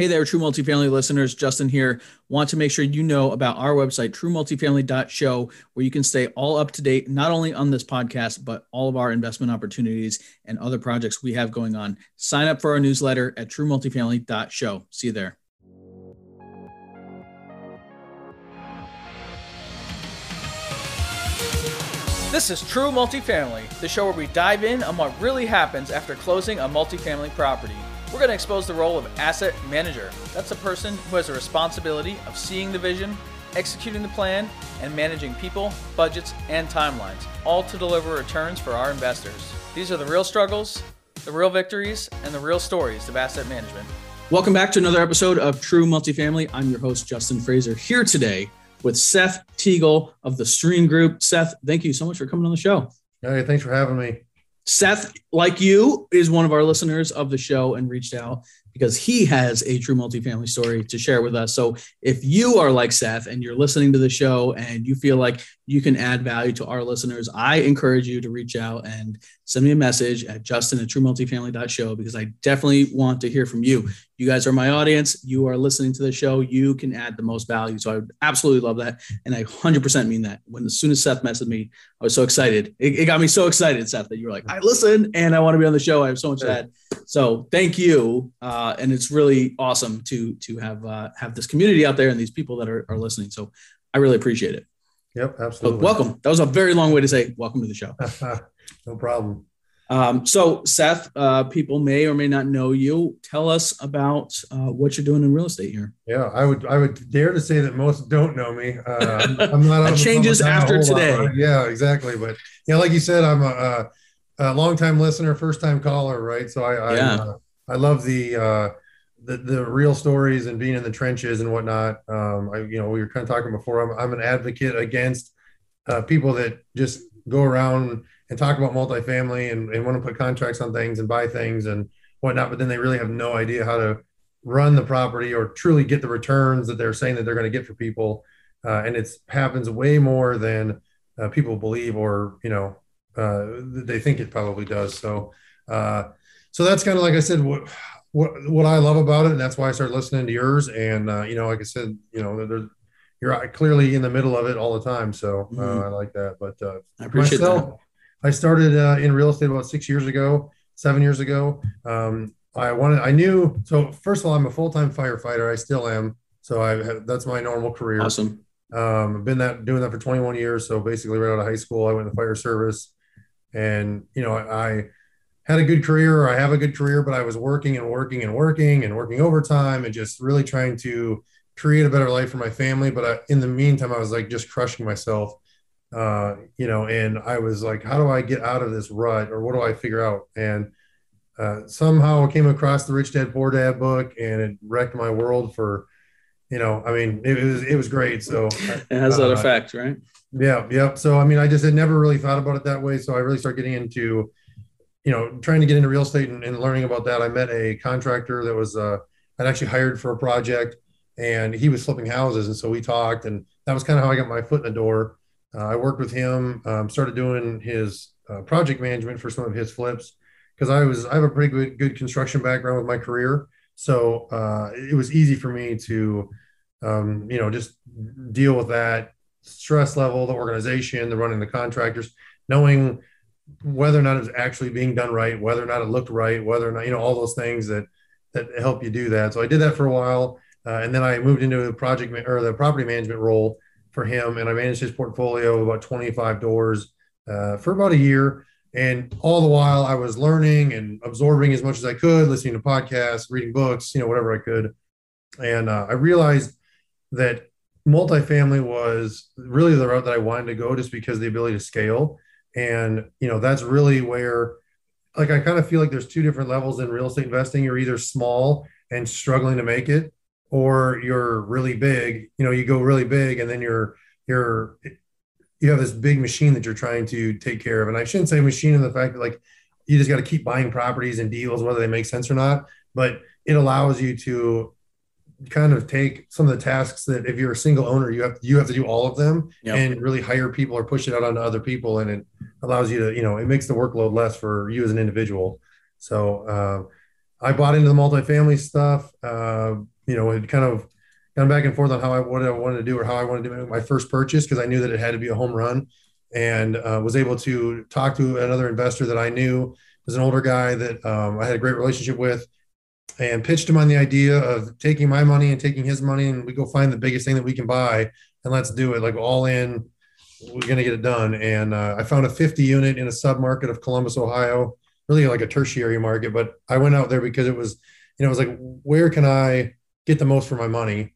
Hey there, True Multifamily listeners. Justin here. Want to make sure you know about our website, truemultifamily.show, where you can stay all up to date, not only on this podcast, but all of our investment opportunities and other projects we have going on. Sign up for our newsletter at truemultifamily.show. See you there. This is True Multifamily, the show where we dive in on what really happens after closing a multifamily property. We're going to expose the role of asset manager. That's a person who has a responsibility of seeing the vision, executing the plan, and managing people, budgets, and timelines, all to deliver returns for our investors. These are the real struggles, the real victories, and the real stories of asset management. Welcome back to another episode of True Multifamily. I'm your host, Justin Fraser, here today with Seth Teagle of the Stream Group. Seth, thank you so much for coming on the show. Hey, thanks for having me. Seth, like you, is one of our listeners of the show and reached out because he has a true multifamily story to share with us. So if you are like Seth and you're listening to the show and you feel like you can add value to our listeners, I encourage you to reach out and send me a message at justin at truemultifamily.show because I definitely want to hear from you. You guys are my audience. You are listening to the show. You can add the most value. So I would absolutely love that. And I 100% mean that. When as soon as Seth messaged me, I was so excited. It, it got me so excited, Seth, that you were like, I listen and I want to be on the show. I have so much to add. So thank you. Uh, and it's really awesome to to have uh, have this community out there and these people that are, are listening. So I really appreciate it. Yep, absolutely. So welcome. That was a very long way to say welcome to the show. no problem. Um, so, Seth, uh, people may or may not know you. Tell us about uh, what you're doing in real estate here. Yeah, I would I would dare to say that most don't know me. Uh, I'm not. that changes after today. Lot, yeah, exactly. But yeah, like you said, I'm a, a, a long time listener, first time caller, right? So I yeah. I, uh, I love the, uh, the the real stories and being in the trenches and whatnot. Um, I you know we were kind of talking before. I'm I'm an advocate against uh, people that just go around and talk about multifamily and, and want to put contracts on things and buy things and whatnot, but then they really have no idea how to run the property or truly get the returns that they're saying that they're going to get for people. Uh, and it happens way more than uh, people believe or you know uh, they think it probably does. So uh, so that's kind of like I said what what what I love about it, and that's why I started listening to yours. And uh, you know, like I said, you know, you're clearly in the middle of it all the time. So uh, mm-hmm. I like that. But I appreciate myself, that I started uh, in real estate about six years ago, seven years ago. Um, I wanted, I knew. So first of all, I'm a full time firefighter. I still am. So I that's my normal career. Awesome. Um, I've been that doing that for 21 years. So basically, right out of high school, I went to fire service, and you know, I had a good career. Or I have a good career, but I was working and working and working and working overtime and just really trying to create a better life for my family. But I, in the meantime, I was like just crushing myself uh, you know, and I was like, how do I get out of this rut or what do I figure out? And uh, somehow I came across the Rich Dad Poor Dad book and it wrecked my world for, you know, I mean, it was, it was great. So it has uh, that effect, right? Yeah. Yeah. So, I mean, I just had never really thought about it that way. So I really started getting into, you know, trying to get into real estate and, and learning about that. I met a contractor that was, uh, I'd actually hired for a project and he was flipping houses. And so we talked and that was kind of how I got my foot in the door uh, I worked with him, um, started doing his uh, project management for some of his flips because I was I have a pretty good good construction background with my career, so uh, it was easy for me to um, you know just deal with that stress level, the organization, the running the contractors, knowing whether or not it was actually being done right, whether or not it looked right, whether or not you know all those things that that help you do that. So I did that for a while, uh, and then I moved into the project or the property management role for him, and I managed his portfolio of about 25 doors uh, for about a year. And all the while, I was learning and absorbing as much as I could, listening to podcasts, reading books, you know, whatever I could. And uh, I realized that multifamily was really the route that I wanted to go, just because the ability to scale. And you know, that's really where, like, I kind of feel like there's two different levels in real estate investing. You're either small and struggling to make it, or you're really big you know you go really big and then you're you're you have this big machine that you're trying to take care of and i shouldn't say machine in the fact that like you just got to keep buying properties and deals whether they make sense or not but it allows you to kind of take some of the tasks that if you're a single owner you have you have to do all of them yep. and really hire people or push it out onto other people and it allows you to you know it makes the workload less for you as an individual so uh, I bought into the multifamily stuff. Uh, you know, it kind of gone back and forth on how I what I wanted to do or how I wanted to make my first purchase because I knew that it had to be a home run, and uh, was able to talk to another investor that I knew was an older guy that um, I had a great relationship with, and pitched him on the idea of taking my money and taking his money, and we go find the biggest thing that we can buy, and let's do it like all in. We're gonna get it done, and uh, I found a 50 unit in a sub market of Columbus, Ohio, really like a tertiary market. But I went out there because it was, you know, it was like, where can I get the most for my money?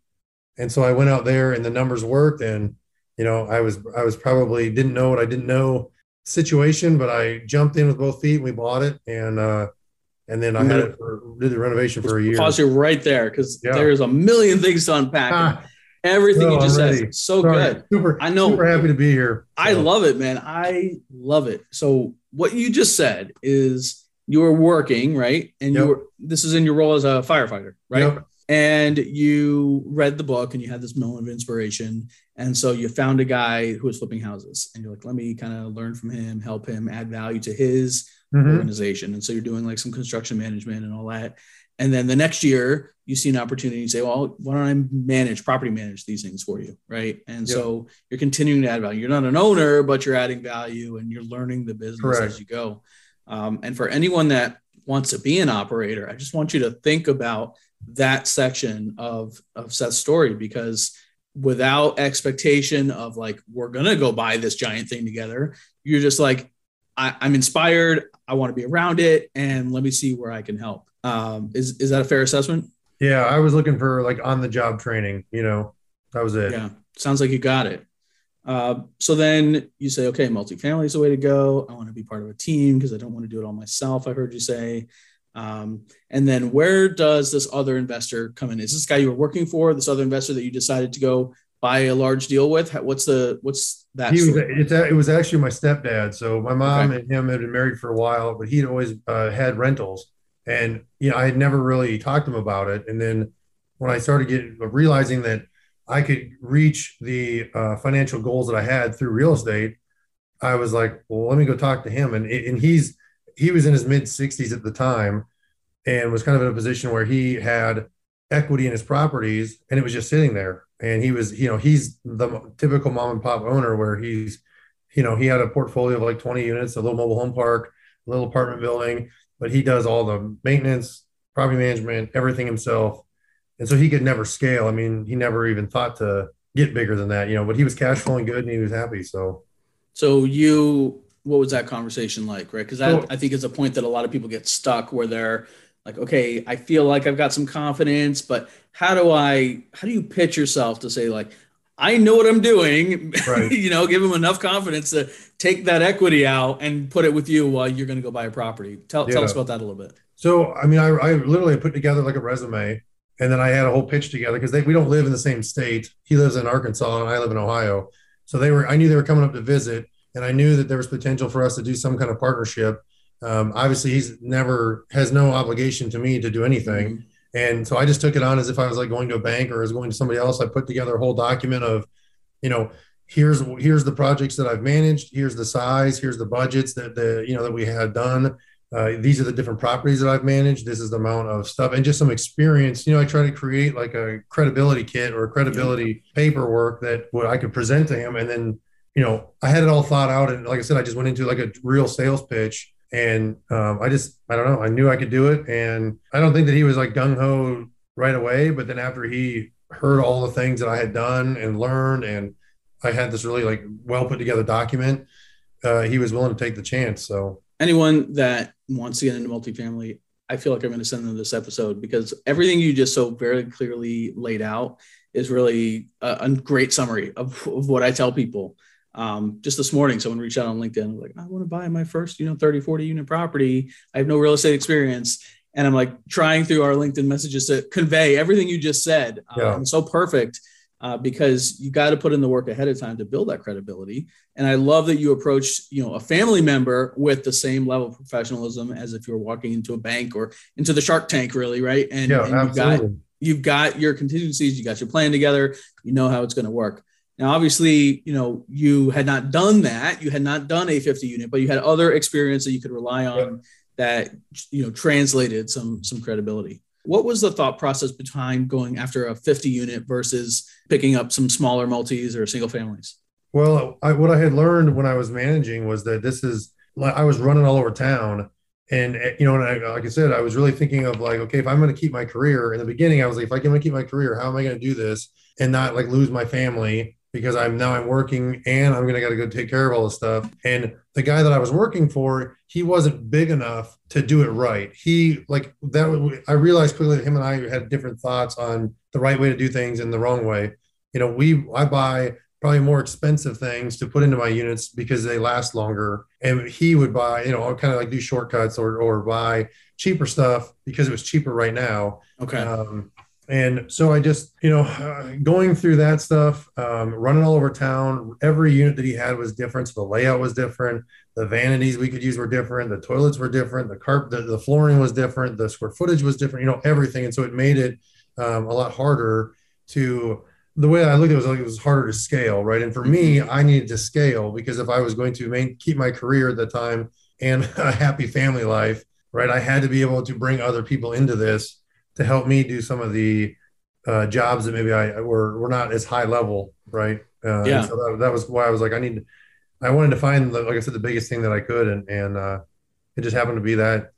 And so I went out there and the numbers worked. And, you know, I was, I was probably didn't know what I didn't know situation, but I jumped in with both feet and we bought it. And, uh, and then I had it for, did the renovation for a year. Pause you right there because yeah. there's a million things to unpack. Ah, Everything no, you just said, so Sorry. good. Super, I know. Super happy to be here. So. I love it, man. I love it. So what you just said is you were working, right? And yep. you were this is in your role as a firefighter, right? Yep and you read the book and you had this moment of inspiration and so you found a guy who was flipping houses and you're like let me kind of learn from him help him add value to his mm-hmm. organization and so you're doing like some construction management and all that and then the next year you see an opportunity and say well why don't i manage property manage these things for you right and yep. so you're continuing to add value you're not an owner but you're adding value and you're learning the business Correct. as you go um, and for anyone that wants to be an operator i just want you to think about that section of of Seth's story because without expectation of like we're gonna go buy this giant thing together, you're just like I, am inspired. I want to be around it, and let me see where I can help. Um, is is that a fair assessment? Yeah, I was looking for like on the job training. You know, that was it. Yeah, sounds like you got it. Uh, so then you say, okay, multifamily is the way to go. I want to be part of a team because I don't want to do it all myself. I heard you say. Um, and then where does this other investor come in? Is this guy you were working for, this other investor that you decided to go buy a large deal with? What's the what's that? Was, it's, it was actually my stepdad. So my mom okay. and him had been married for a while, but he'd always uh, had rentals, and you know I had never really talked to him about it. And then when I started getting realizing that I could reach the uh, financial goals that I had through real estate, I was like, well, let me go talk to him. And and he's he was in his mid 60s at the time and was kind of in a position where he had equity in his properties and it was just sitting there. And he was you know he's the typical mom and pop owner where he's you know he had a portfolio of like 20 units a little mobile home park a little apartment building but he does all the maintenance property management everything himself. And so he could never scale. I mean he never even thought to get bigger than that you know but he was cash flowing good and he was happy so. So you what was that conversation like right? Because that i think it's a point that a lot of people get stuck where they're like okay i feel like i've got some confidence but how do i how do you pitch yourself to say like i know what i'm doing right. you know give them enough confidence to take that equity out and put it with you while you're going to go buy a property tell, yeah. tell us about that a little bit so i mean i, I literally put together like a resume and then i had a whole pitch together because we don't live in the same state he lives in arkansas and i live in ohio so they were i knew they were coming up to visit and I knew that there was potential for us to do some kind of partnership. Um, obviously, he's never has no obligation to me to do anything, mm-hmm. and so I just took it on as if I was like going to a bank or as going to somebody else. I put together a whole document of, you know, here's here's the projects that I've managed, here's the size, here's the budgets that the you know that we had done. Uh, these are the different properties that I've managed. This is the amount of stuff and just some experience. You know, I try to create like a credibility kit or a credibility paperwork that what I could present to him, and then you know, I had it all thought out. And like I said, I just went into like a real sales pitch and um, I just, I don't know, I knew I could do it. And I don't think that he was like gung ho right away. But then after he heard all the things that I had done and learned, and I had this really like well put together document, uh, he was willing to take the chance. So, anyone that wants to get into multifamily, I feel like I'm going to send them this episode because everything you just so very clearly laid out is really a, a great summary of, of what I tell people um, just this morning, someone reached out on LinkedIn, like, I want to buy my first, you know, 30, 40 unit property. I have no real estate experience. And I'm like trying through our LinkedIn messages to convey everything you just said. Uh, yeah. so perfect uh, because you got to put in the work ahead of time to build that credibility. And I love that you approach, you know, a family member with the same level of professionalism as if you're walking into a bank or into the shark tank, really. Right. And, yeah, and you've got, you've got your contingencies, you got your plan together, you know how it's going to work. Now, obviously, you know, you had not done that. You had not done a 50 unit, but you had other experience that you could rely on that you know translated some some credibility. What was the thought process behind going after a 50 unit versus picking up some smaller multis or single families? Well, I, what I had learned when I was managing was that this is like I was running all over town, and eh, you know, and I, like I said, I was really thinking of like, okay, if I'm going to keep my career in the beginning, I was like, if I'm going to keep my career, how am I going to do this and not like lose my family because I'm now I'm working and I'm going to got to go take care of all this stuff. And the guy that I was working for, he wasn't big enough to do it right. He like that. I realized quickly that him and I had different thoughts on the right way to do things and the wrong way. You know, we I buy probably more expensive things to put into my units because they last longer. And he would buy, you know, I'll kind of like do shortcuts or or buy cheaper stuff because it was cheaper right now. Okay. Um, and so I just, you know, uh, going through that stuff, um, running all over town. Every unit that he had was different. So the layout was different. The vanities we could use were different. The toilets were different. The carpet, the, the flooring was different. The square footage was different. You know, everything. And so it made it um, a lot harder to. The way I looked at it was like it was harder to scale, right? And for me, I needed to scale because if I was going to main, keep my career at the time and a happy family life, right, I had to be able to bring other people into this to help me do some of the uh, jobs that maybe I were were not as high level, right? Uh, yeah. So that, that, was why I was like, I need, I wanted to find, the, like I said, the biggest thing that I could, and and uh, it just happened to be that,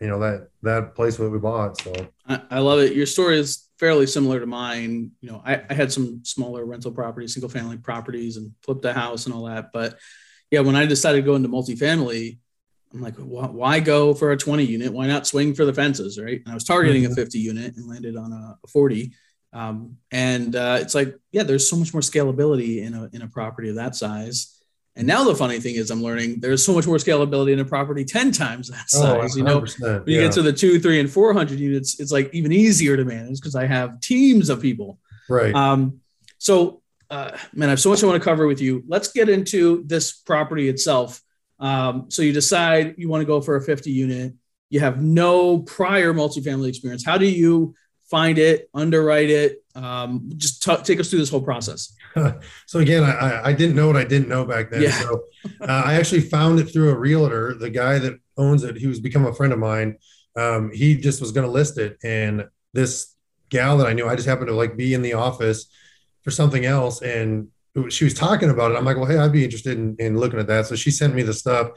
you know, that that place that we bought. So I, I love it. Your story is fairly similar to mine. You know, I, I had some smaller rental properties, single family properties, and flipped a house and all that. But yeah, when I decided to go into multifamily, I'm like, why go for a 20 unit? Why not swing for the fences, right? And I was targeting mm-hmm. a 50 unit and landed on a 40. Um, and uh, it's like, yeah, there's so much more scalability in a in a property of that size. And now the funny thing is, I'm learning there's so much more scalability in a property 10 times that oh, size. Oh, you know, when you get to the two, three, and 400 units, it's like even easier to manage because I have teams of people. Right. Um, so, uh, man, I have so much I want to cover with you. Let's get into this property itself. Um, so you decide you want to go for a 50 unit. You have no prior multifamily experience. How do you find it, underwrite it? Um, just t- take us through this whole process. so again, I, I didn't know what I didn't know back then. Yeah. So uh, I actually found it through a realtor. The guy that owns it, he was become a friend of mine. Um, he just was going to list it, and this gal that I knew, I just happened to like be in the office for something else, and she was talking about it. I'm like, well, hey, I'd be interested in, in looking at that. So she sent me the stuff,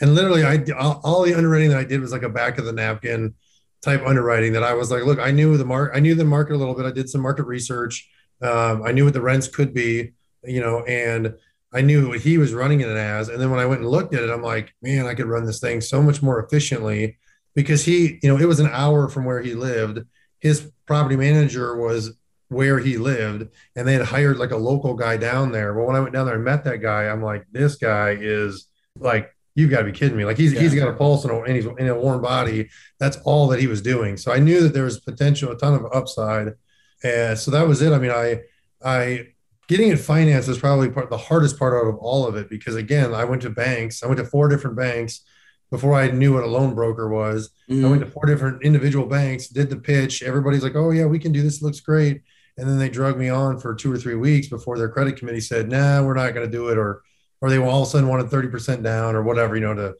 and literally, I all the underwriting that I did was like a back of the napkin type underwriting. That I was like, look, I knew the market, I knew the market a little bit. I did some market research. Um, I knew what the rents could be, you know, and I knew what he was running it as. And then when I went and looked at it, I'm like, man, I could run this thing so much more efficiently because he, you know, it was an hour from where he lived. His property manager was where he lived and they had hired like a local guy down there. Well, when I went down there and met that guy, I'm like, this guy is like, you've got to be kidding me. Like he's, yeah. he's got a pulse and, a, and he's in a warm body. That's all that he was doing. So I knew that there was potential, a ton of upside. And so that was it. I mean, I, I, getting it financed is probably part the hardest part out of all of it because again, I went to banks. I went to four different banks before I knew what a loan broker was. Mm-hmm. I went to four different individual banks, did the pitch. Everybody's like, "Oh yeah, we can do this. It looks great." And then they drug me on for two or three weeks before their credit committee said, "Nah, we're not going to do it," or or they all of a sudden wanted thirty percent down or whatever, you know. To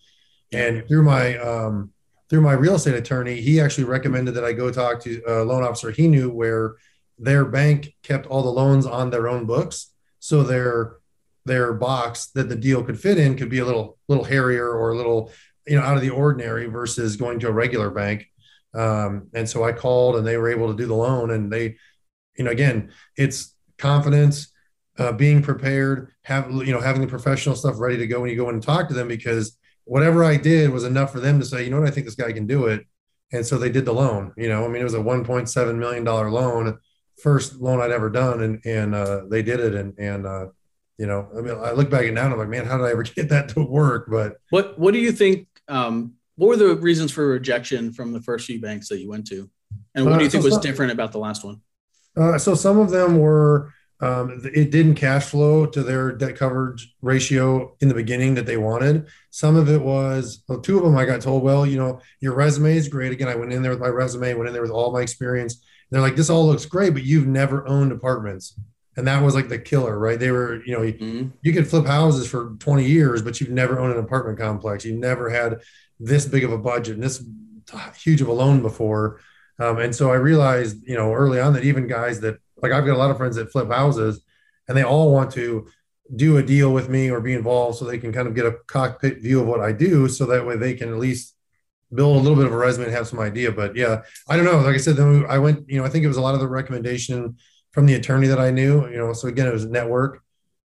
and through my um, through my real estate attorney, he actually recommended that I go talk to a loan officer he knew where their bank kept all the loans on their own books, so their their box that the deal could fit in could be a little little hairier or a little you know out of the ordinary versus going to a regular bank. Um, and so I called and they were able to do the loan and they you know, again, it's confidence, uh, being prepared, have you know, having the professional stuff ready to go when you go in and talk to them because whatever I did was enough for them to say, you know what, I think this guy can do it. And so they did the loan. You know, I mean, it was a 1.7 million dollar loan, first loan I'd ever done, and and uh, they did it. And and uh, you know, I mean, I look back at now and I'm like, man, how did I ever get that to work? But what what do you think? Um, what were the reasons for rejection from the first few banks that you went to, and what do you uh, think was different about the last one? Uh, so some of them were um, it didn't cash flow to their debt coverage ratio in the beginning that they wanted. Some of it was well, two of them I got told, well, you know, your resume is great. Again, I went in there with my resume, went in there with all my experience. They're like, this all looks great, but you've never owned apartments. And that was like the killer, right? They were, you know, mm-hmm. you, you could flip houses for 20 years, but you've never owned an apartment complex. You've never had this big of a budget and this huge of a loan before. Um, and so I realized, you know, early on that even guys that like I've got a lot of friends that flip houses and they all want to do a deal with me or be involved so they can kind of get a cockpit view of what I do so that way they can at least build a little bit of a resume and have some idea. But yeah, I don't know. Like I said, then I went, you know, I think it was a lot of the recommendation from the attorney that I knew, you know, so again, it was network,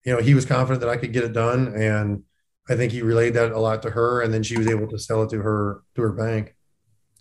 you know, he was confident that I could get it done. And I think he relayed that a lot to her and then she was able to sell it to her, to her bank.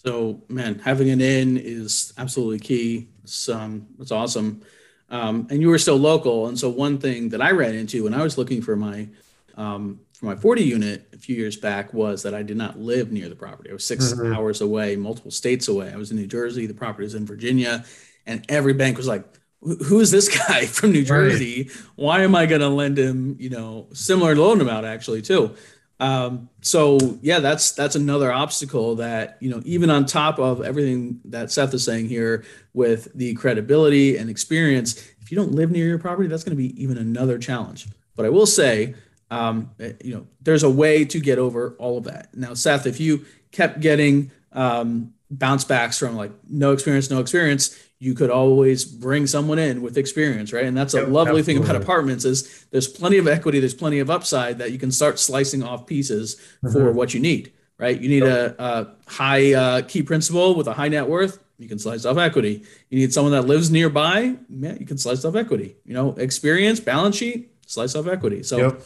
So man, having an in is absolutely key. It's, um, it's awesome. Um, and you were still local. And so one thing that I ran into when I was looking for my um, for my 40 unit a few years back was that I did not live near the property. I was 6 mm-hmm. hours away, multiple states away. I was in New Jersey. The property was in Virginia, and every bank was like, "Who is this guy from New Jersey? Why am I going to lend him, you know, similar loan amount actually too?" Um, so yeah, that's that's another obstacle that you know even on top of everything that Seth is saying here with the credibility and experience, if you don't live near your property, that's going to be even another challenge. But I will say, um, eh, you know, there's a way to get over all of that. Now, Seth, if you kept getting um, bounce backs from like no experience, no experience, you could always bring someone in with experience, right? And that's a yep, lovely absolutely. thing about apartments is there's plenty of equity, there's plenty of upside that you can start slicing off pieces mm-hmm. for what you need, right? You need yep. a, a, high uh, key principal with a high net worth, you can slice off equity. You need someone that lives nearby, yeah, you can slice off equity. You know, experience, balance sheet, slice off equity. So, yep.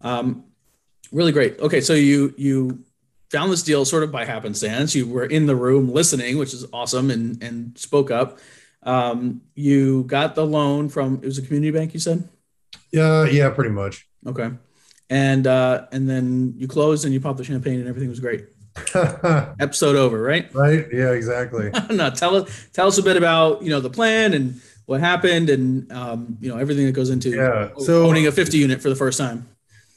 um, really great. Okay, so you you found this deal sort of by happenstance. You were in the room listening, which is awesome, and and spoke up. Um, you got the loan from it was a community bank. You said. Yeah, yeah, pretty much. Okay, and uh, and then you closed and you popped the champagne and everything was great. Episode over, right? Right. Yeah. Exactly. no, tell us tell us a bit about you know the plan and what happened and um, you know everything that goes into yeah. so, owning a 50 unit for the first time.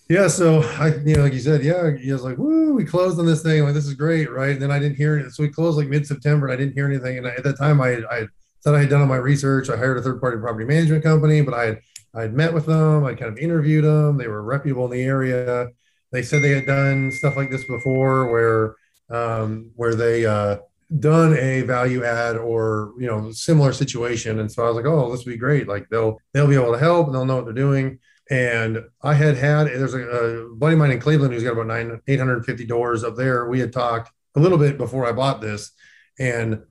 Yeah, so I, you know, like you said, yeah, he was like, "Woo, we closed on this thing. Like, this is great, right?" And then I didn't hear it. So we closed like mid-September, and I didn't hear anything. And I, at that time, I, I said I had done all my research. I hired a third-party property management company, but I had I had met with them. I kind of interviewed them. They were reputable in the area. They said they had done stuff like this before, where um, where they uh, done a value add or you know similar situation. And so I was like, "Oh, this would be great. Like they'll they'll be able to help, and they'll know what they're doing." And I had had there's a, a buddy of mine in Cleveland who's got about nine 850 doors up there. We had talked a little bit before I bought this, and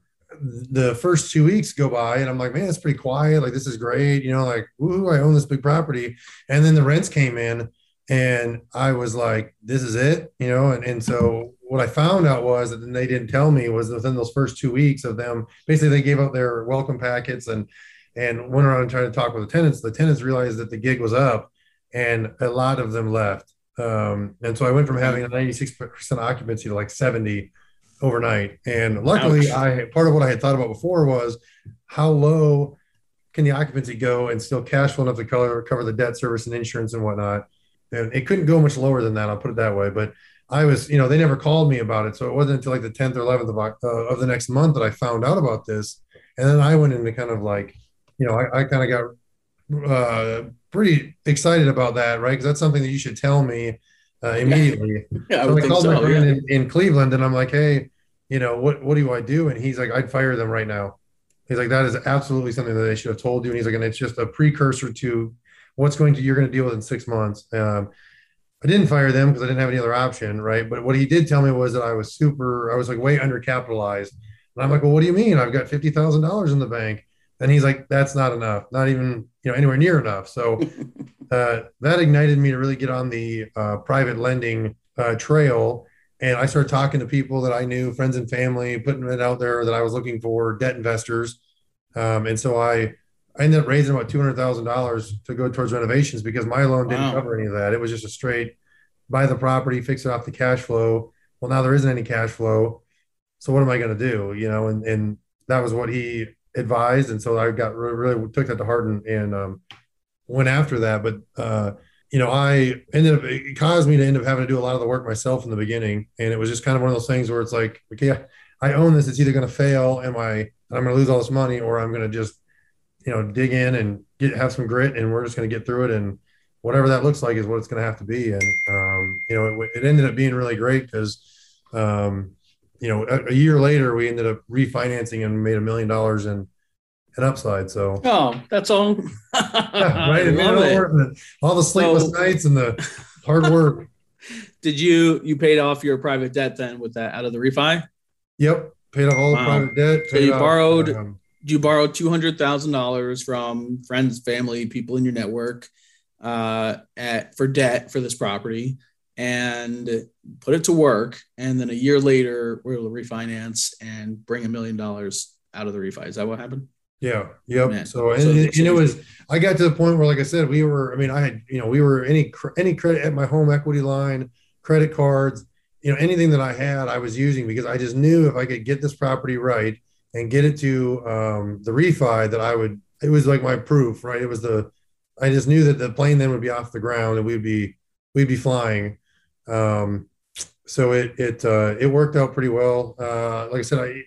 the first two weeks go by, and I'm like, man, it's pretty quiet. Like this is great, you know, like ooh, I own this big property. And then the rents came in, and I was like, this is it, you know. And and so what I found out was that they didn't tell me was within those first two weeks of them, basically they gave out their welcome packets and and went around and tried to talk with the tenants. The tenants realized that the gig was up, and a lot of them left. Um, and so I went from having a 96% occupancy to like 70 overnight. And luckily, Ouch. I part of what I had thought about before was how low can the occupancy go and still cash flow enough to cover, cover the debt service and insurance and whatnot. And it couldn't go much lower than that. I'll put it that way. But I was, you know, they never called me about it. So it wasn't until like the 10th or 11th of, uh, of the next month that I found out about this. And then I went into kind of like, you know, I, I kind of got uh, pretty excited about that, right? Because that's something that you should tell me uh, immediately. Yeah, so I, I called so, my friend yeah. in, in, Cleveland, and I'm like, hey, you know, what what do I do? And he's like, I'd fire them right now. He's like, that is absolutely something that they should have told you. And he's like, and it's just a precursor to what's going to you're going to deal with in six months. Um, I didn't fire them because I didn't have any other option, right? But what he did tell me was that I was super, I was like way undercapitalized. And I'm like, well, what do you mean? I've got fifty thousand dollars in the bank. And he's like, that's not enough, not even, you know, anywhere near enough. So uh, that ignited me to really get on the uh, private lending uh, trail. And I started talking to people that I knew, friends and family, putting it out there that I was looking for debt investors. Um, and so I, I ended up raising about $200,000 to go towards renovations because my loan didn't wow. cover any of that. It was just a straight buy the property, fix it off the cash flow. Well, now there isn't any cash flow. So what am I going to do? You know, and, and that was what he advised, and so I got really, really took that to heart and, and um, went after that. But uh, you know, I ended up it caused me to end up having to do a lot of the work myself in the beginning, and it was just kind of one of those things where it's like, okay, I own this. It's either going to fail, am I? I'm going to lose all this money, or I'm going to just you know dig in and get have some grit, and we're just going to get through it and whatever that looks like is what it's going to have to be. And um, you know, it, it ended up being really great because um, you know, a, a, year later, we ended up refinancing and made a million dollars in an upside. So, oh, that's all. yeah, right. It. All the sleepless nights and the hard work. Did you you paid off your private debt then with that out of the refi? Yep, paid off all wow. the private debt. So you off, borrowed. Um, you borrowed two hundred thousand dollars from friends, family, people in your network, uh, at for debt for this property and put it to work. And then a year later, we are able to refinance and bring a million dollars out of the refi. Is that what happened? Yeah. Yep. Man. So, and, so, and, and, it was, I got to the point where, like I said, we were, I mean, I had, you know, we were any, any credit at my home equity line, credit cards, you know, anything that I had, I was using because I just knew if I could get this property right and get it to um, the refi that I would, it was like my proof, right? It was the, I just knew that the plane then would be off the ground and we'd be, we'd be flying. Um, so it it uh, it worked out pretty well. Uh, like I said, I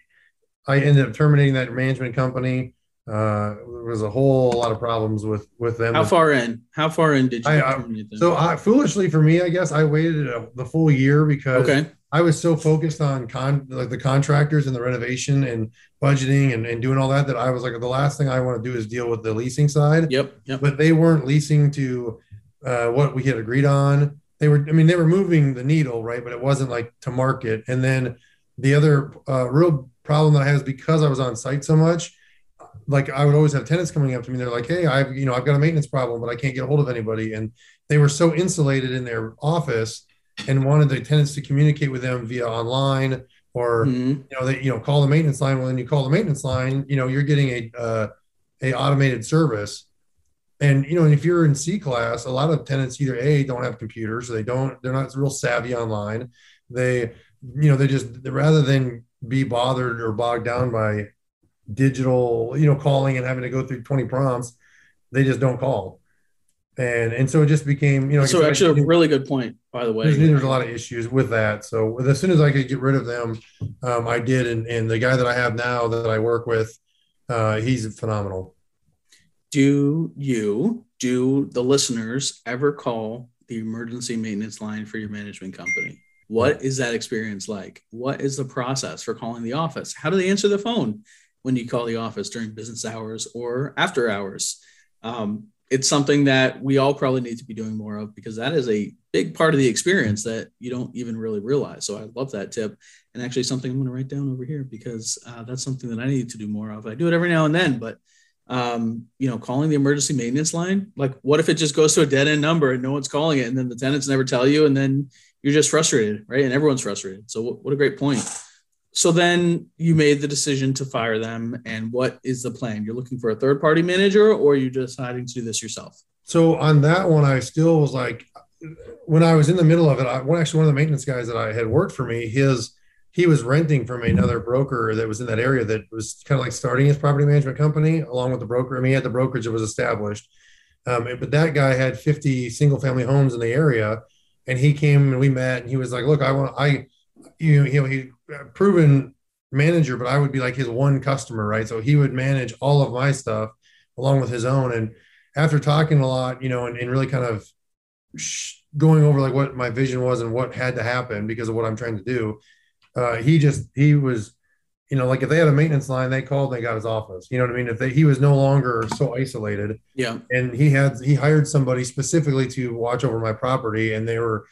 I ended up terminating that management company. Uh, there was a whole lot of problems with with them. How far in? How far in did you I, terminate them? So I, foolishly for me, I guess I waited a, the full year because okay. I was so focused on con like the contractors and the renovation and budgeting and, and doing all that that I was like the last thing I want to do is deal with the leasing side. Yep. yep. But they weren't leasing to uh, what we had agreed on they were i mean they were moving the needle right? But it wasn't like to market. And then the other uh, real problem that i had is because i was on site so much like i would always have tenants coming up to me. They're like hey i've you know i've got a maintenance problem but i can't get a hold of anybody. And they were so insulated in their office and wanted the tenants to communicate with them via online or mm-hmm. you know they you know call the maintenance line. Well then you call the maintenance line you know you're getting a uh, a automated service and you know, if you're in C class, a lot of tenants either a don't have computers, or they don't, they're not real savvy online. They, you know, they just rather than be bothered or bogged down by digital, you know, calling and having to go through 20 prompts, they just don't call. And and so it just became, you know. So actually, a really good point, by the way. There's, there's, a lot of issues with that. So as soon as I could get rid of them, um, I did. And and the guy that I have now that I work with, uh, he's phenomenal do you, do the listeners ever call the emergency maintenance line for your management company? What is that experience like? What is the process for calling the office? How do they answer the phone when you call the office during business hours or after hours? Um, it's something that we all probably need to be doing more of because that is a big part of the experience that you don't even really realize. So I love that tip, and actually something I'm going to write down over here because uh, that's something that I need to do more of. I do it every now and then, but um, you know, calling the emergency maintenance line. Like, what if it just goes to a dead end number and no one's calling it, and then the tenants never tell you, and then you're just frustrated, right? And everyone's frustrated. So, what, a great point. So then you made the decision to fire them, and what is the plan? You're looking for a third party manager, or you deciding to do this yourself? So on that one, I still was like, when I was in the middle of it, I, actually one of the maintenance guys that I had worked for me, his he was renting from another broker that was in that area that was kind of like starting his property management company along with the broker. I mean, he had the brokerage that was established. Um, but that guy had 50 single family homes in the area. And he came and we met and he was like, look, I want, I, you, know, he proven manager, but I would be like his one customer, right? So he would manage all of my stuff along with his own. And after talking a lot, you know, and, and really kind of going over like what my vision was and what had to happen because of what I'm trying to do, uh, he just he was you know like if they had a maintenance line they called they got his office. You know what i mean? If they, he was no longer so isolated. Yeah. And he had he hired somebody specifically to watch over my property and they were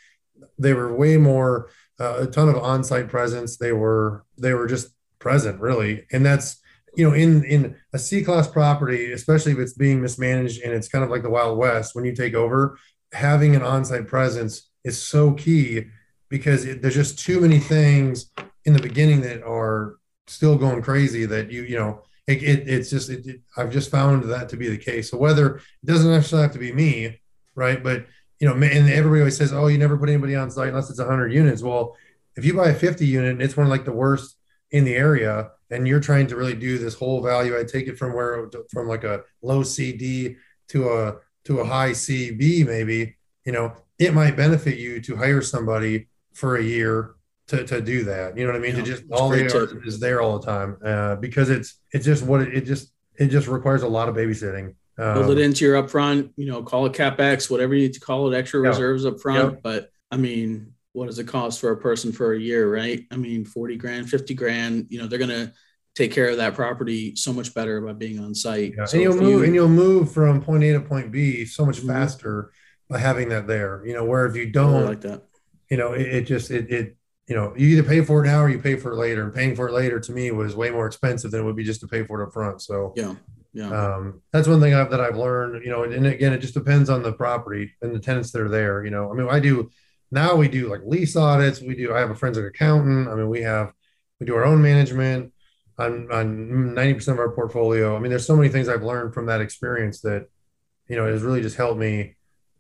they were way more uh, a ton of on-site presence. They were they were just present really. And that's you know in in a c class property especially if it's being mismanaged and it's kind of like the wild west when you take over having an on-site presence is so key because it, there's just too many things in the beginning that are still going crazy that you you know it, it it's just it, I've just found that to be the case. So whether it doesn't necessarily have to be me, right? But you know, and everybody always says, "Oh, you never put anybody on site unless it's 100 units." Well, if you buy a 50 unit and it's one of like the worst in the area, and you're trying to really do this whole value, I take it from where from like a low CD to a to a high CB, maybe you know, it might benefit you to hire somebody for a year to, to do that. You know what I mean? Yeah, to just all they are is there all the time uh, because it's it's just what it, it, just it just requires a lot of babysitting. Um, Build it into your upfront. You know, call it capex, whatever you need to call it, extra yeah. reserves up front. But I mean, what does it cost for a person for a year, right? I mean, 40 grand, 50 grand, you know, they're going to take care of that property so much better by being on site. Yeah. So and you'll move you- and you'll move from point A to point B so much Mhm. faster by having that there. You know, where if you don't, really like that. You know, it, it just it it you know, you either pay for it now or you pay for it later. And paying for it later to me was way more expensive than it would be just to pay for it up front. So Yeah. Yeah. um, that's one thing I've, that I've learned, you know, and, and again, it just depends on the property and the tenants that are there. You know, I mean, I do now we do like lease audits. We do, I have a forensic accountant. I mean, we have, we do our own management on, on 90% of our portfolio. I mean, there's so many things I've learned from that experience that, you know, it has really just helped me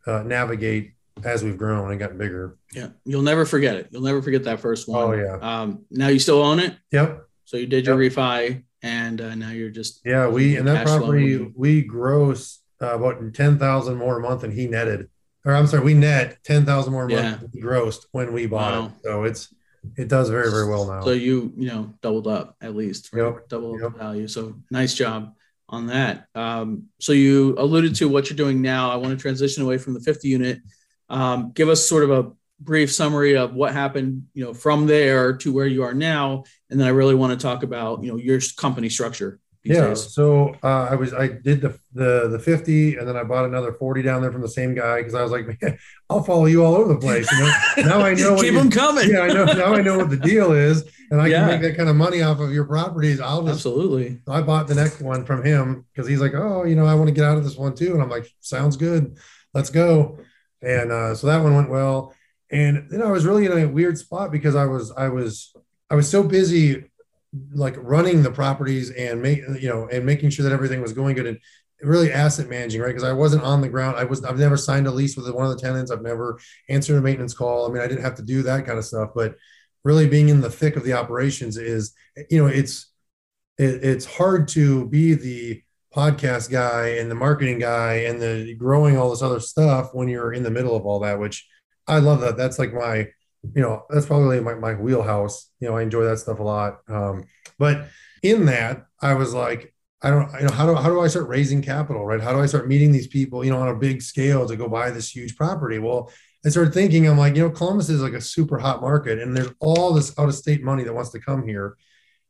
uh, navigate as we've grown and gotten bigger. yeah. You'll never forget it. You'll never forget that first one. Oh, yeah. Um, now you still own it. Yep. So you did your refi and uh, now you're just, Yeah. We, and that property, we gross uh, about 10,000 more a month and he netted. Or I'm sorry, we net 10,000 more a month Yeah. grossed when we bought Wow. it. So it's, it does very, very well now. so you, you know, doubled up at least, right? Yep. double Yep. the value. So nice job on that. Um, so you alluded to what you're doing now. I want to transition away from the 50 unit. Um, give us sort of a brief summary of what happened, you know, from there to where you are now, and then I really want to talk about, you know, your company structure. Yeah. days. So uh, I was, I did the, the, the 50 and then I bought another 40 down there from the same guy. Cause I was like, man, I'll follow you all over the place. You know, now I know what Keep you- them coming. yeah, I know. Now I know what the deal is and I Yeah. can make that kind of money off of your properties. I'll just Absolutely. I bought the next one from him because he's like, oh, you know, I want to get out of this one too. And I'm like, sounds good. Let's go. And uh, so that one went well. And then I was really in a weird spot because I was, I was, I was so busy like running the properties and make, you know, and making sure that everything was going good and really asset managing, right? Because I wasn't on the ground. I was, I've never signed a lease with one of the tenants. I've never answered a maintenance call. I mean, I didn't have to do that kind of stuff, but really being in the thick of the operations is, you know, it's, it, it's hard to be the podcast guy and the marketing guy and the growing all this other stuff when you're in the middle of all that, which I love that. That's like my, you know, that's probably my, my wheelhouse. You know, I enjoy that stuff a lot. Um, but in that, I was like, I don't, you know, how do, how do I start raising capital, right? How do I start meeting these people, you know, on a big scale to go buy this huge property? Well, I started thinking, I'm like, you know, Columbus is like a super hot market and there's all this out of state money that wants to come here.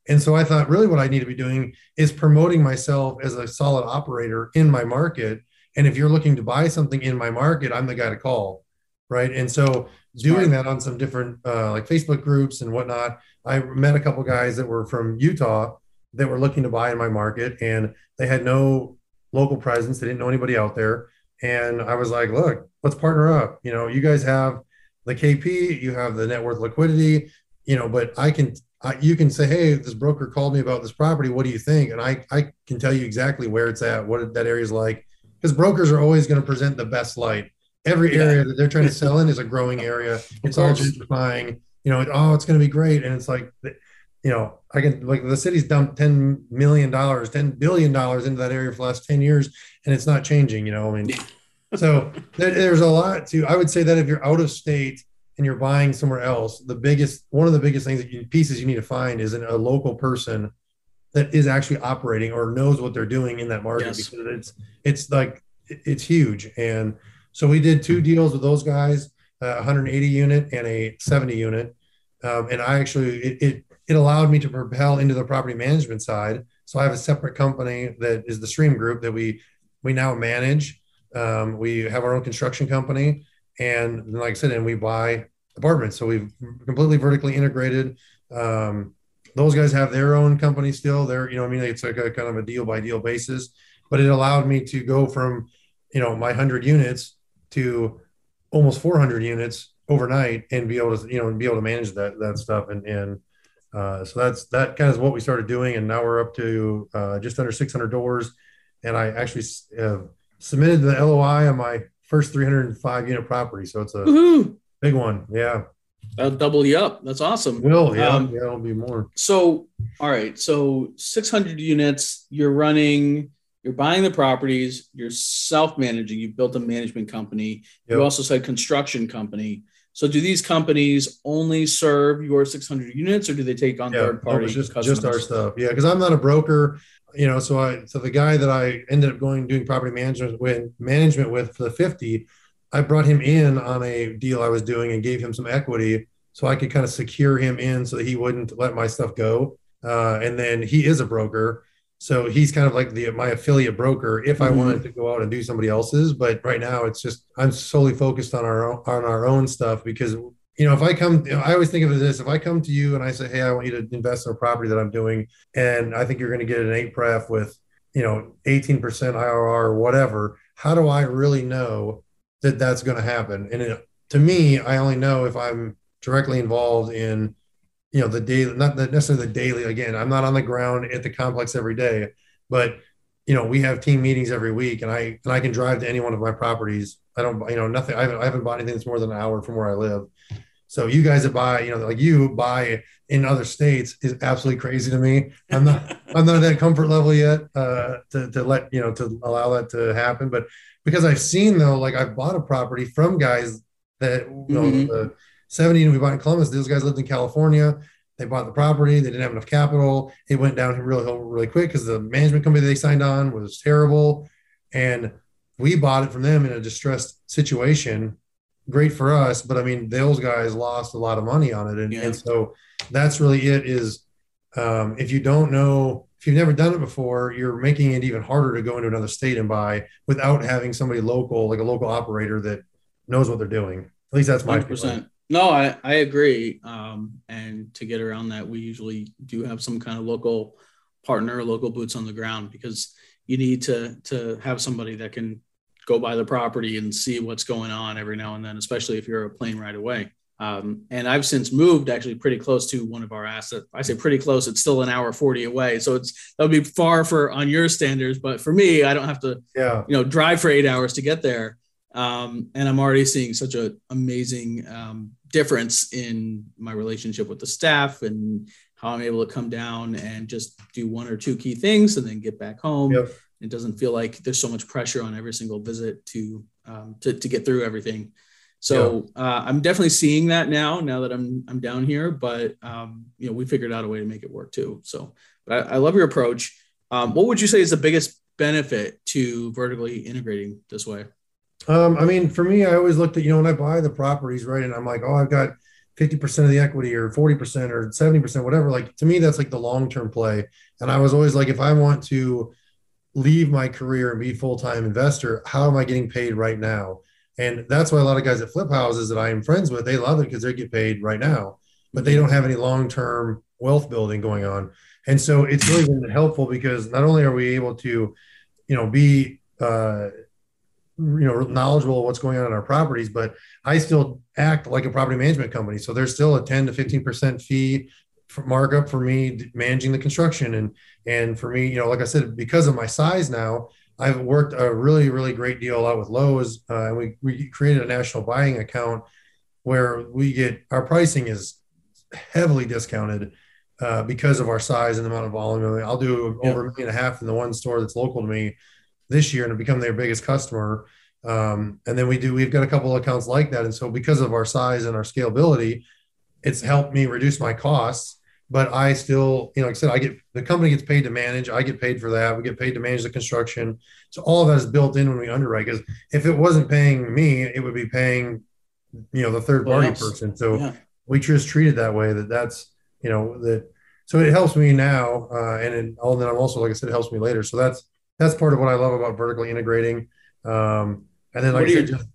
And so I thought, really, what I need to be doing is promoting myself as a solid operator in my market. And if you're looking to buy something in my market, I'm the guy to call. Right. And so doing that on some different uh, like Facebook groups and whatnot, I met a couple guys that were from Utah that were looking to buy in my market and they had no local presence. They didn't know anybody out there. And I was like, look, let's partner up. You know, you guys have the KP, you have the net worth liquidity, you know, but I can I, you can say, hey, this broker called me about this property. What do you think? And I, I can tell you exactly where it's at, what that area is like, because brokers are always going to present the best light. Every Yeah. area that they're trying to sell in is a growing area. It's all gentrifying. You know, oh, it's going to be great, and it's like, you know, I can like the city's dumped ten million dollars, ten billion dollars into that area for the last ten years, and it's not changing. You know, I mean, so there, there's a lot to. I would say that if you're out of state and you're buying somewhere else, the biggest one of the biggest things that you, pieces you need to find is an, a local person that is actually operating or knows what they're doing in that market Yes. because it's it's like it's huge. And so we did two deals with those guys, a 180 unit and a 70 unit. Um, and I actually it, it it allowed me to propel into the property management side. So I have a separate company that is the Stream Group that we we now manage. Um, we have our own construction company, and like I said, and we buy apartments. So we've completely vertically integrated. Um, those guys have their own company still. They're, you know, I mean, it's like a kind of a deal by deal basis, but it allowed me to go from, you know, my hundred units to almost 400 units overnight and be able to, you know, be able to manage that, that stuff. And, and, uh, so that's, that kind of what we started doing. And now we're up to, uh, just under 600 doors. And I actually uh, submitted the LOI on my first 305 unit property. So it's a Woohoo! Big one. Yeah. That'll double you up. That's awesome. Will. Yeah. Um, yeah. It'll be more. So, all right. So, 600 units, you're running, you're buying the properties, you're self managing, you've built a management company. You also said construction company. So, do these companies only serve your 600 units or do they take on yeah, third party it's just customers? just our stuff. Yeah, because I'm not a broker, you know. So I so the guy that I ended up going doing property management with management with for the 50, I brought him in on a deal I was doing and gave him some equity so I could kind of secure him in so that he wouldn't let my stuff go. Uh, and then he is a broker. So he's kind of like the my affiliate broker if I mm-hmm. wanted to go out and do somebody else's. But right now it's just I'm solely focused on our own, on our own stuff because you know if I come, you know, I always think of it as if I come to you and I say, hey, I want you to invest in a property that I'm doing, and I think you're going to get an eight pref with you know 18% IRR or whatever. How do I really know that that's going to happen? And it, to me, I only know if I'm directly involved in you know the daily not necessarily the daily again i'm not on the ground at the complex every day but you know we have team meetings every week and i and i can drive to any one of my properties i don't you know nothing i haven't, I haven't bought anything that's more than an hour from where i live so you guys that buy you know like you buy in other states is absolutely crazy to me i'm not i'm not at that comfort level yet uh to, to let you know to allow that to happen but because i've seen though like i've bought a property from guys that you know mm-hmm. the, 70 we bought in Columbus. Those guys lived in California. They bought the property. They didn't have enough capital. It went down really, really quick because the management company they signed on was terrible. And we bought it from them in a distressed situation. Great for us, but I mean, those guys lost a lot of money on it. And, yeah. and so that's really it is um, if you don't know, if you've never done it before, you're making it even harder to go into another state and buy without having somebody local, like a local operator that knows what they're doing. At least that's my 100%. No, I, I agree. Um, and to get around that, we usually do have some kind of local partner, local boots on the ground, because you need to to have somebody that can go by the property and see what's going on every now and then, especially if you're a plane right away. Um, and I've since moved actually pretty close to one of our assets. I say pretty close; it's still an hour forty away, so it's that would be far for on your standards. But for me, I don't have to, yeah. you know, drive for eight hours to get there. Um, and I'm already seeing such an amazing um, difference in my relationship with the staff and how I'm able to come down and just do one or two key things and then get back home. Yep. It doesn't feel like there's so much pressure on every single visit to um, to, to get through everything. So uh, I'm definitely seeing that now. Now that I'm I'm down here, but um, you know we figured out a way to make it work too. So, but I, I love your approach. Um, what would you say is the biggest benefit to vertically integrating this way? Um, I mean, for me, I always looked at, you know, when I buy the properties, right, and I'm like, oh, I've got 50% of the equity or 40% or 70%, whatever. Like to me, that's like the long term play. And I was always like, if I want to leave my career and be full time investor, how am I getting paid right now? And that's why a lot of guys that flip houses that I am friends with, they love it because they get paid right now, but they don't have any long term wealth building going on. And so it's really been helpful because not only are we able to, you know, be uh, you know knowledgeable of what's going on in our properties but i still act like a property management company so there's still a 10 to 15 percent fee for markup for me managing the construction and and for me you know like i said because of my size now i've worked a really really great deal out with Lowe's uh, and we, we created a national buying account where we get our pricing is heavily discounted uh, because of our size and the amount of volume. I'll do yeah. over a million and a half in the one store that's local to me this year and become their biggest customer. Um, and then we do, we've got a couple of accounts like that. And so because of our size and our scalability, it's helped me reduce my costs. But I still, you know, like I said, I get the company gets paid to manage. I get paid for that. We get paid to manage the construction. So all of that is built in when we underwrite. Because if it wasn't paying me, it would be paying, you know, the third party person. So yeah. we just treated that way. That that's you know that. So it helps me now, uh, and it, and then I'm also like I said, it helps me later. So that's that's part of what I love about vertically integrating. Um, and then, like I said, just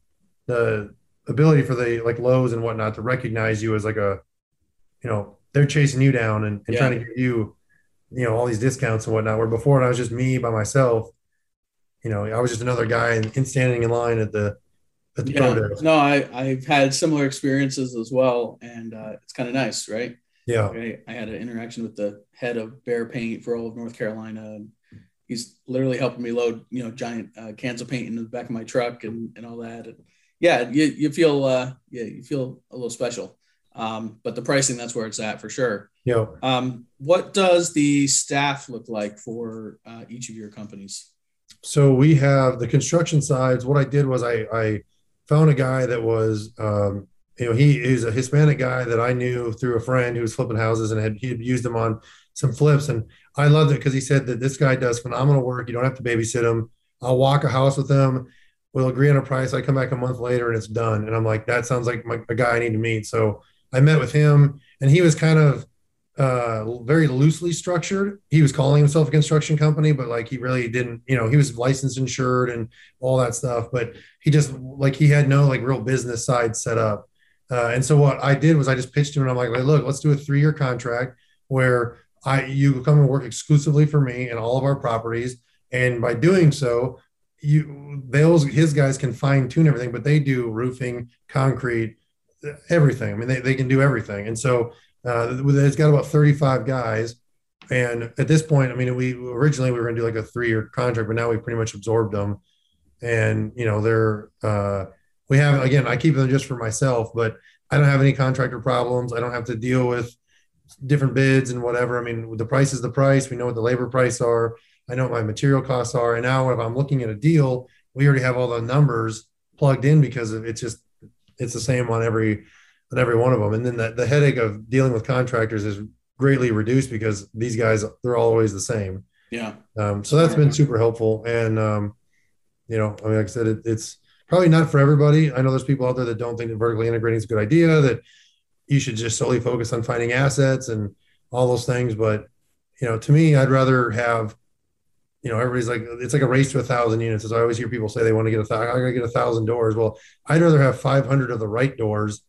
the ability for the like Lowe's and whatnot to recognize you as like a, you know, they're chasing you down and, and yeah. trying to give you, you know, all these discounts and whatnot. Where before I was just me by myself, you know, I was just another guy in, in standing in line at the at the yeah. No, I I've had similar experiences as well, and uh, it's kind of nice, right? Yeah. I, I had an interaction with the head of Behr Paint for all of North Carolina. And he's literally helping me load you know giant uh, cans of paint in the back of my truck and, and all that and yeah you, you feel uh yeah you feel a little special um but the pricing that's where it's at for sure yeah um what does the staff look like for uh, each of your companies so we have the construction sides what i did was i i found a guy that was um you know he is a hispanic guy that i knew through a friend who was flipping houses and had he had used them on some flips. And I loved it because he said that this guy does phenomenal work. You don't have to babysit him. I'll walk a house with him. We'll agree on a price. I come back a month later and it's done. And I'm like, that sounds like my, a guy I need to meet. So I met with him and he was kind of uh, very loosely structured. He was calling himself a construction company, but like he really didn't, you know, he was licensed, insured, and all that stuff. But he just like he had no like real business side set up. Uh, and so what I did was I just pitched him and I'm like, look, let's do a three year contract where I you come and work exclusively for me and all of our properties. And by doing so, you those his guys can fine tune everything, but they do roofing, concrete, everything. I mean, they, they can do everything. And so uh, it's got about 35 guys. And at this point, I mean, we originally we were going to do like a three year contract, but now we pretty much absorbed them. And, you know, they're, uh, we have, again, I keep them just for myself, but I don't have any contractor problems. I don't have to deal with different bids and whatever. I mean, the price is the price. We know what the labor price are. I know what my material costs are. And now if I'm looking at a deal, we already have all the numbers plugged in because it's just, it's the same on every on every one of them. And then the, the headache of dealing with contractors is greatly reduced because these guys, they're always the same. Yeah. Um, so that's been super helpful. And, um, you know, I mean, like I said, it, it's probably not for everybody. I know there's people out there that don't think that vertically integrating is a good idea, that you should just solely focus on finding assets and all those things. But, you know, to me, I'd rather have, you know, everybody's like, it's like a race to a thousand units. As I always hear people say, they want to get a thousand, I got to get a thousand doors. Well, I'd rather have 500 of the right doors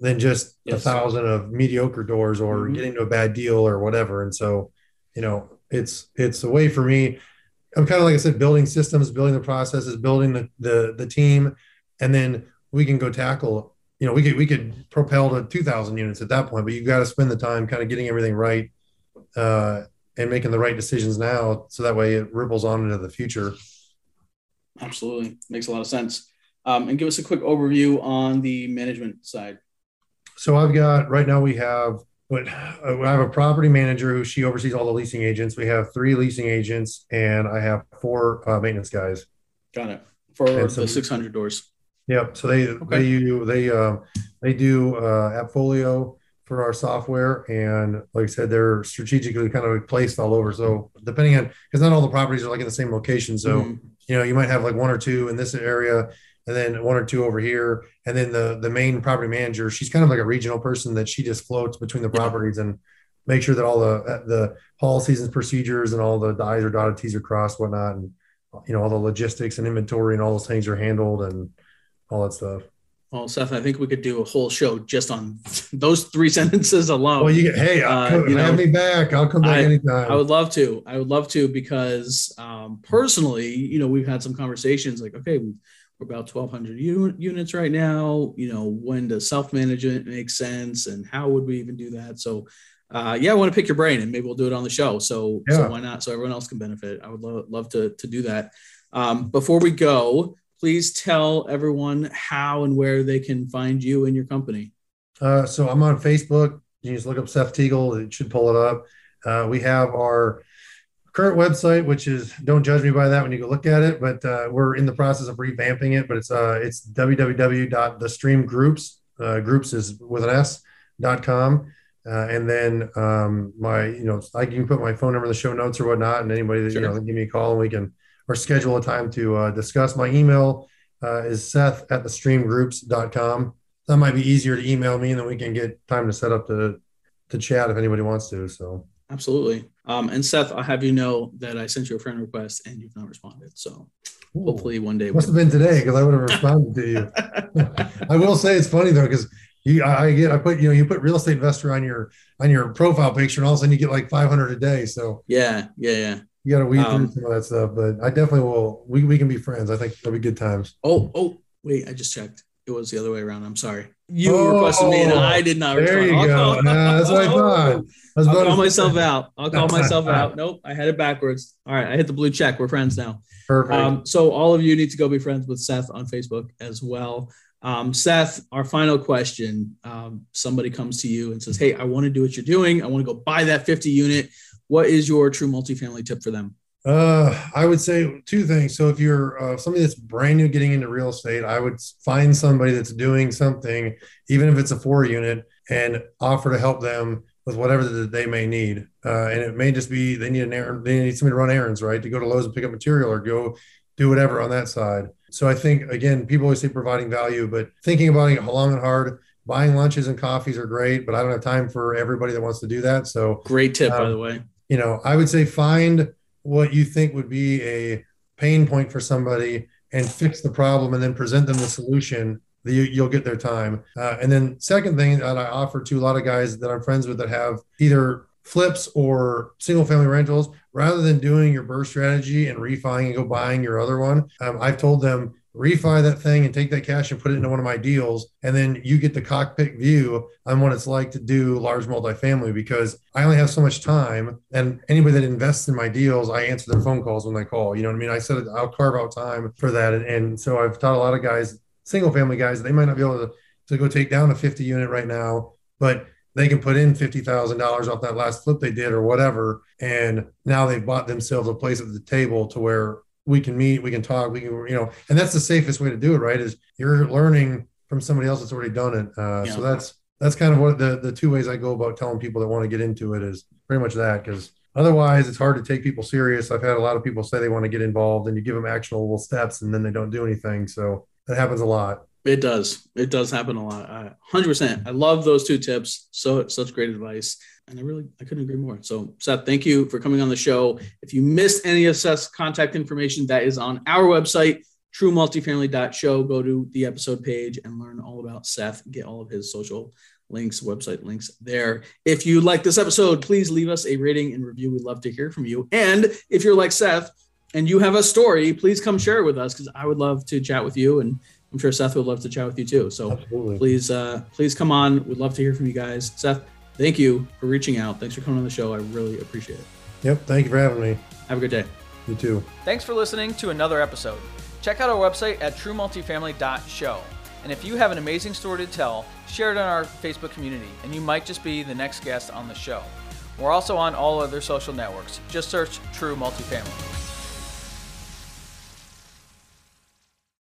than just yes. a thousand of mediocre doors or mm-hmm. getting to a bad deal or whatever. And so, you know, it's it's a way for me. I'm kind of like I said, building systems, building the processes, building the the, the team, and then we can go tackle. You know, we could we could propel to 2,000 units at that point, but you've got to spend the time kind of getting everything right uh, and making the right decisions now, so that way it ripples on into the future. Absolutely, makes a lot of sense. Um, and give us a quick overview on the management side. So I've got right now we have what I have a property manager who she oversees all the leasing agents. We have three leasing agents, and I have four uh, maintenance guys. Got it for the 600 doors. Yep. So they okay. they you they uh, they do uh, Appfolio for our software, and like I said, they're strategically kind of placed all over. So depending on because not all the properties are like in the same location, so mm-hmm. you know you might have like one or two in this area and then one or two over here. And then the the main property manager, she's kind of like a regional person that she just floats between the properties and make sure that all the the policies and procedures and all the I's are dotted, T's are crossed, whatnot, and you know all the logistics and inventory and all those things are handled and all that stuff. Well, Seth, I think we could do a whole show just on those three sentences alone. Well, you get, hey, uh, come, you have know, me back. I'll come back I, anytime. I would love to. I would love to because um, personally, you know, we've had some conversations like, okay, we're about 1,200 units right now. You know, when does self management make sense, and how would we even do that? So, uh, yeah, I want to pick your brain, and maybe we'll do it on the show. So, yeah. so why not? So everyone else can benefit. I would lo- love to to do that. Um, before we go, please tell everyone how and where they can find you and your company. Uh, so I'm on Facebook. You just look up Seth Teagle; it should pull it up. Uh, we have our current website, which is don't judge me by that when you go look at it, but uh, we're in the process of revamping it. But it's uh, it's www.thestreamgroups uh, groups is with an S dot com. Uh, and then um, my, you know, I can put my phone number in the show notes or whatnot, and anybody that sure. you know, give me a call and we can or schedule a time to uh, discuss. My email uh, is Seth at the streamgroups.com. That might be easier to email me, and then we can get time to set up to to chat if anybody wants to. So absolutely. Um, and Seth, I'll have you know that I sent you a friend request and you've not responded. So Ooh, hopefully one day. Must have been today because I would have responded to you. I will say it's funny though because you I get I put you know you put real estate investor on your on your profile picture and all of a sudden you get like 500 a day. So yeah, yeah, yeah. You got to weed um, through some of that stuff, but I definitely will. We, we can be friends. I think that'll be good times. Oh, oh, wait! I just checked. It was the other way around. I'm sorry. You oh, requested me and I did not there respond. You go. Call, nah, that's what I thought. I will call myself out. I'll call myself out. Nope, I had it backwards. All right, I hit the blue check. We're friends now. Perfect. Um, so all of you need to go be friends with Seth on Facebook as well. Um, Seth, our final question. Um, somebody comes to you and says, Hey, I want to do what you're doing. I want to go buy that 50 unit. What is your true multifamily tip for them? Uh, I would say two things. So if you're uh, somebody that's brand new getting into real estate, I would find somebody that's doing something, even if it's a four unit, and offer to help them with whatever that they may need. Uh, and it may just be they need an errand, they need somebody to run errands, right? To go to Lowe's and pick up material, or go do whatever on that side. So I think again, people always say providing value, but thinking about it long and hard. Buying lunches and coffees are great, but I don't have time for everybody that wants to do that. So great tip, um, by the way. You know, I would say find what you think would be a pain point for somebody and fix the problem, and then present them the solution that you, will get their time. Uh, and then second thing that I offer to a lot of guys that I'm friends with that have either flips or single family rentals, rather than doing your BRRRR strategy and refining and go buying your other one, um, I've told them refi that thing and take that cash and put it into one of my deals. And then you get the cockpit view on what it's like to do large multifamily because I only have so much time. And anybody that invests in my deals, I answer their phone calls when they call. You know what I mean? I said I'll carve out time for that. And, and so I've taught a lot of guys, single family guys, they might not be able to, to go take down a 50 unit right now, but they can put in $50,000 off that last flip they did or whatever. And now they've bought themselves a place at the table to where we can meet, we can talk, we can, you know, and that's the safest way to do it, right? Is you're learning from somebody else that's already done it. Uh, yeah. So that's, that's kind of what the, the two ways I go about telling people that want to get into it is pretty much that. Cause otherwise it's hard to take people serious. I've had a lot of people say they want to get involved and you give them actionable steps and then they don't do anything. So that happens a lot. It does. It does happen a lot. Hundred percent. I love those two tips. So such great advice, and I really I couldn't agree more. So Seth, thank you for coming on the show. If you missed any of Seth's contact information, that is on our website, truemultifamily.show. Go to the episode page and learn all about Seth. Get all of his social links, website links there. If you like this episode, please leave us a rating and review. We'd love to hear from you. And if you're like Seth and you have a story, please come share it with us because I would love to chat with you and I'm sure Seth would love to chat with you too. So Absolutely. please, uh, please come on. We'd love to hear from you guys. Seth, thank you for reaching out. Thanks for coming on the show. I really appreciate it. Yep. Thank you for having me. Have a good day. You too. Thanks for listening to another episode. Check out our website at truemultifamily.show. And if you have an amazing story to tell, share it on our Facebook community, and you might just be the next guest on the show. We're also on all other social networks. Just search True Multifamily.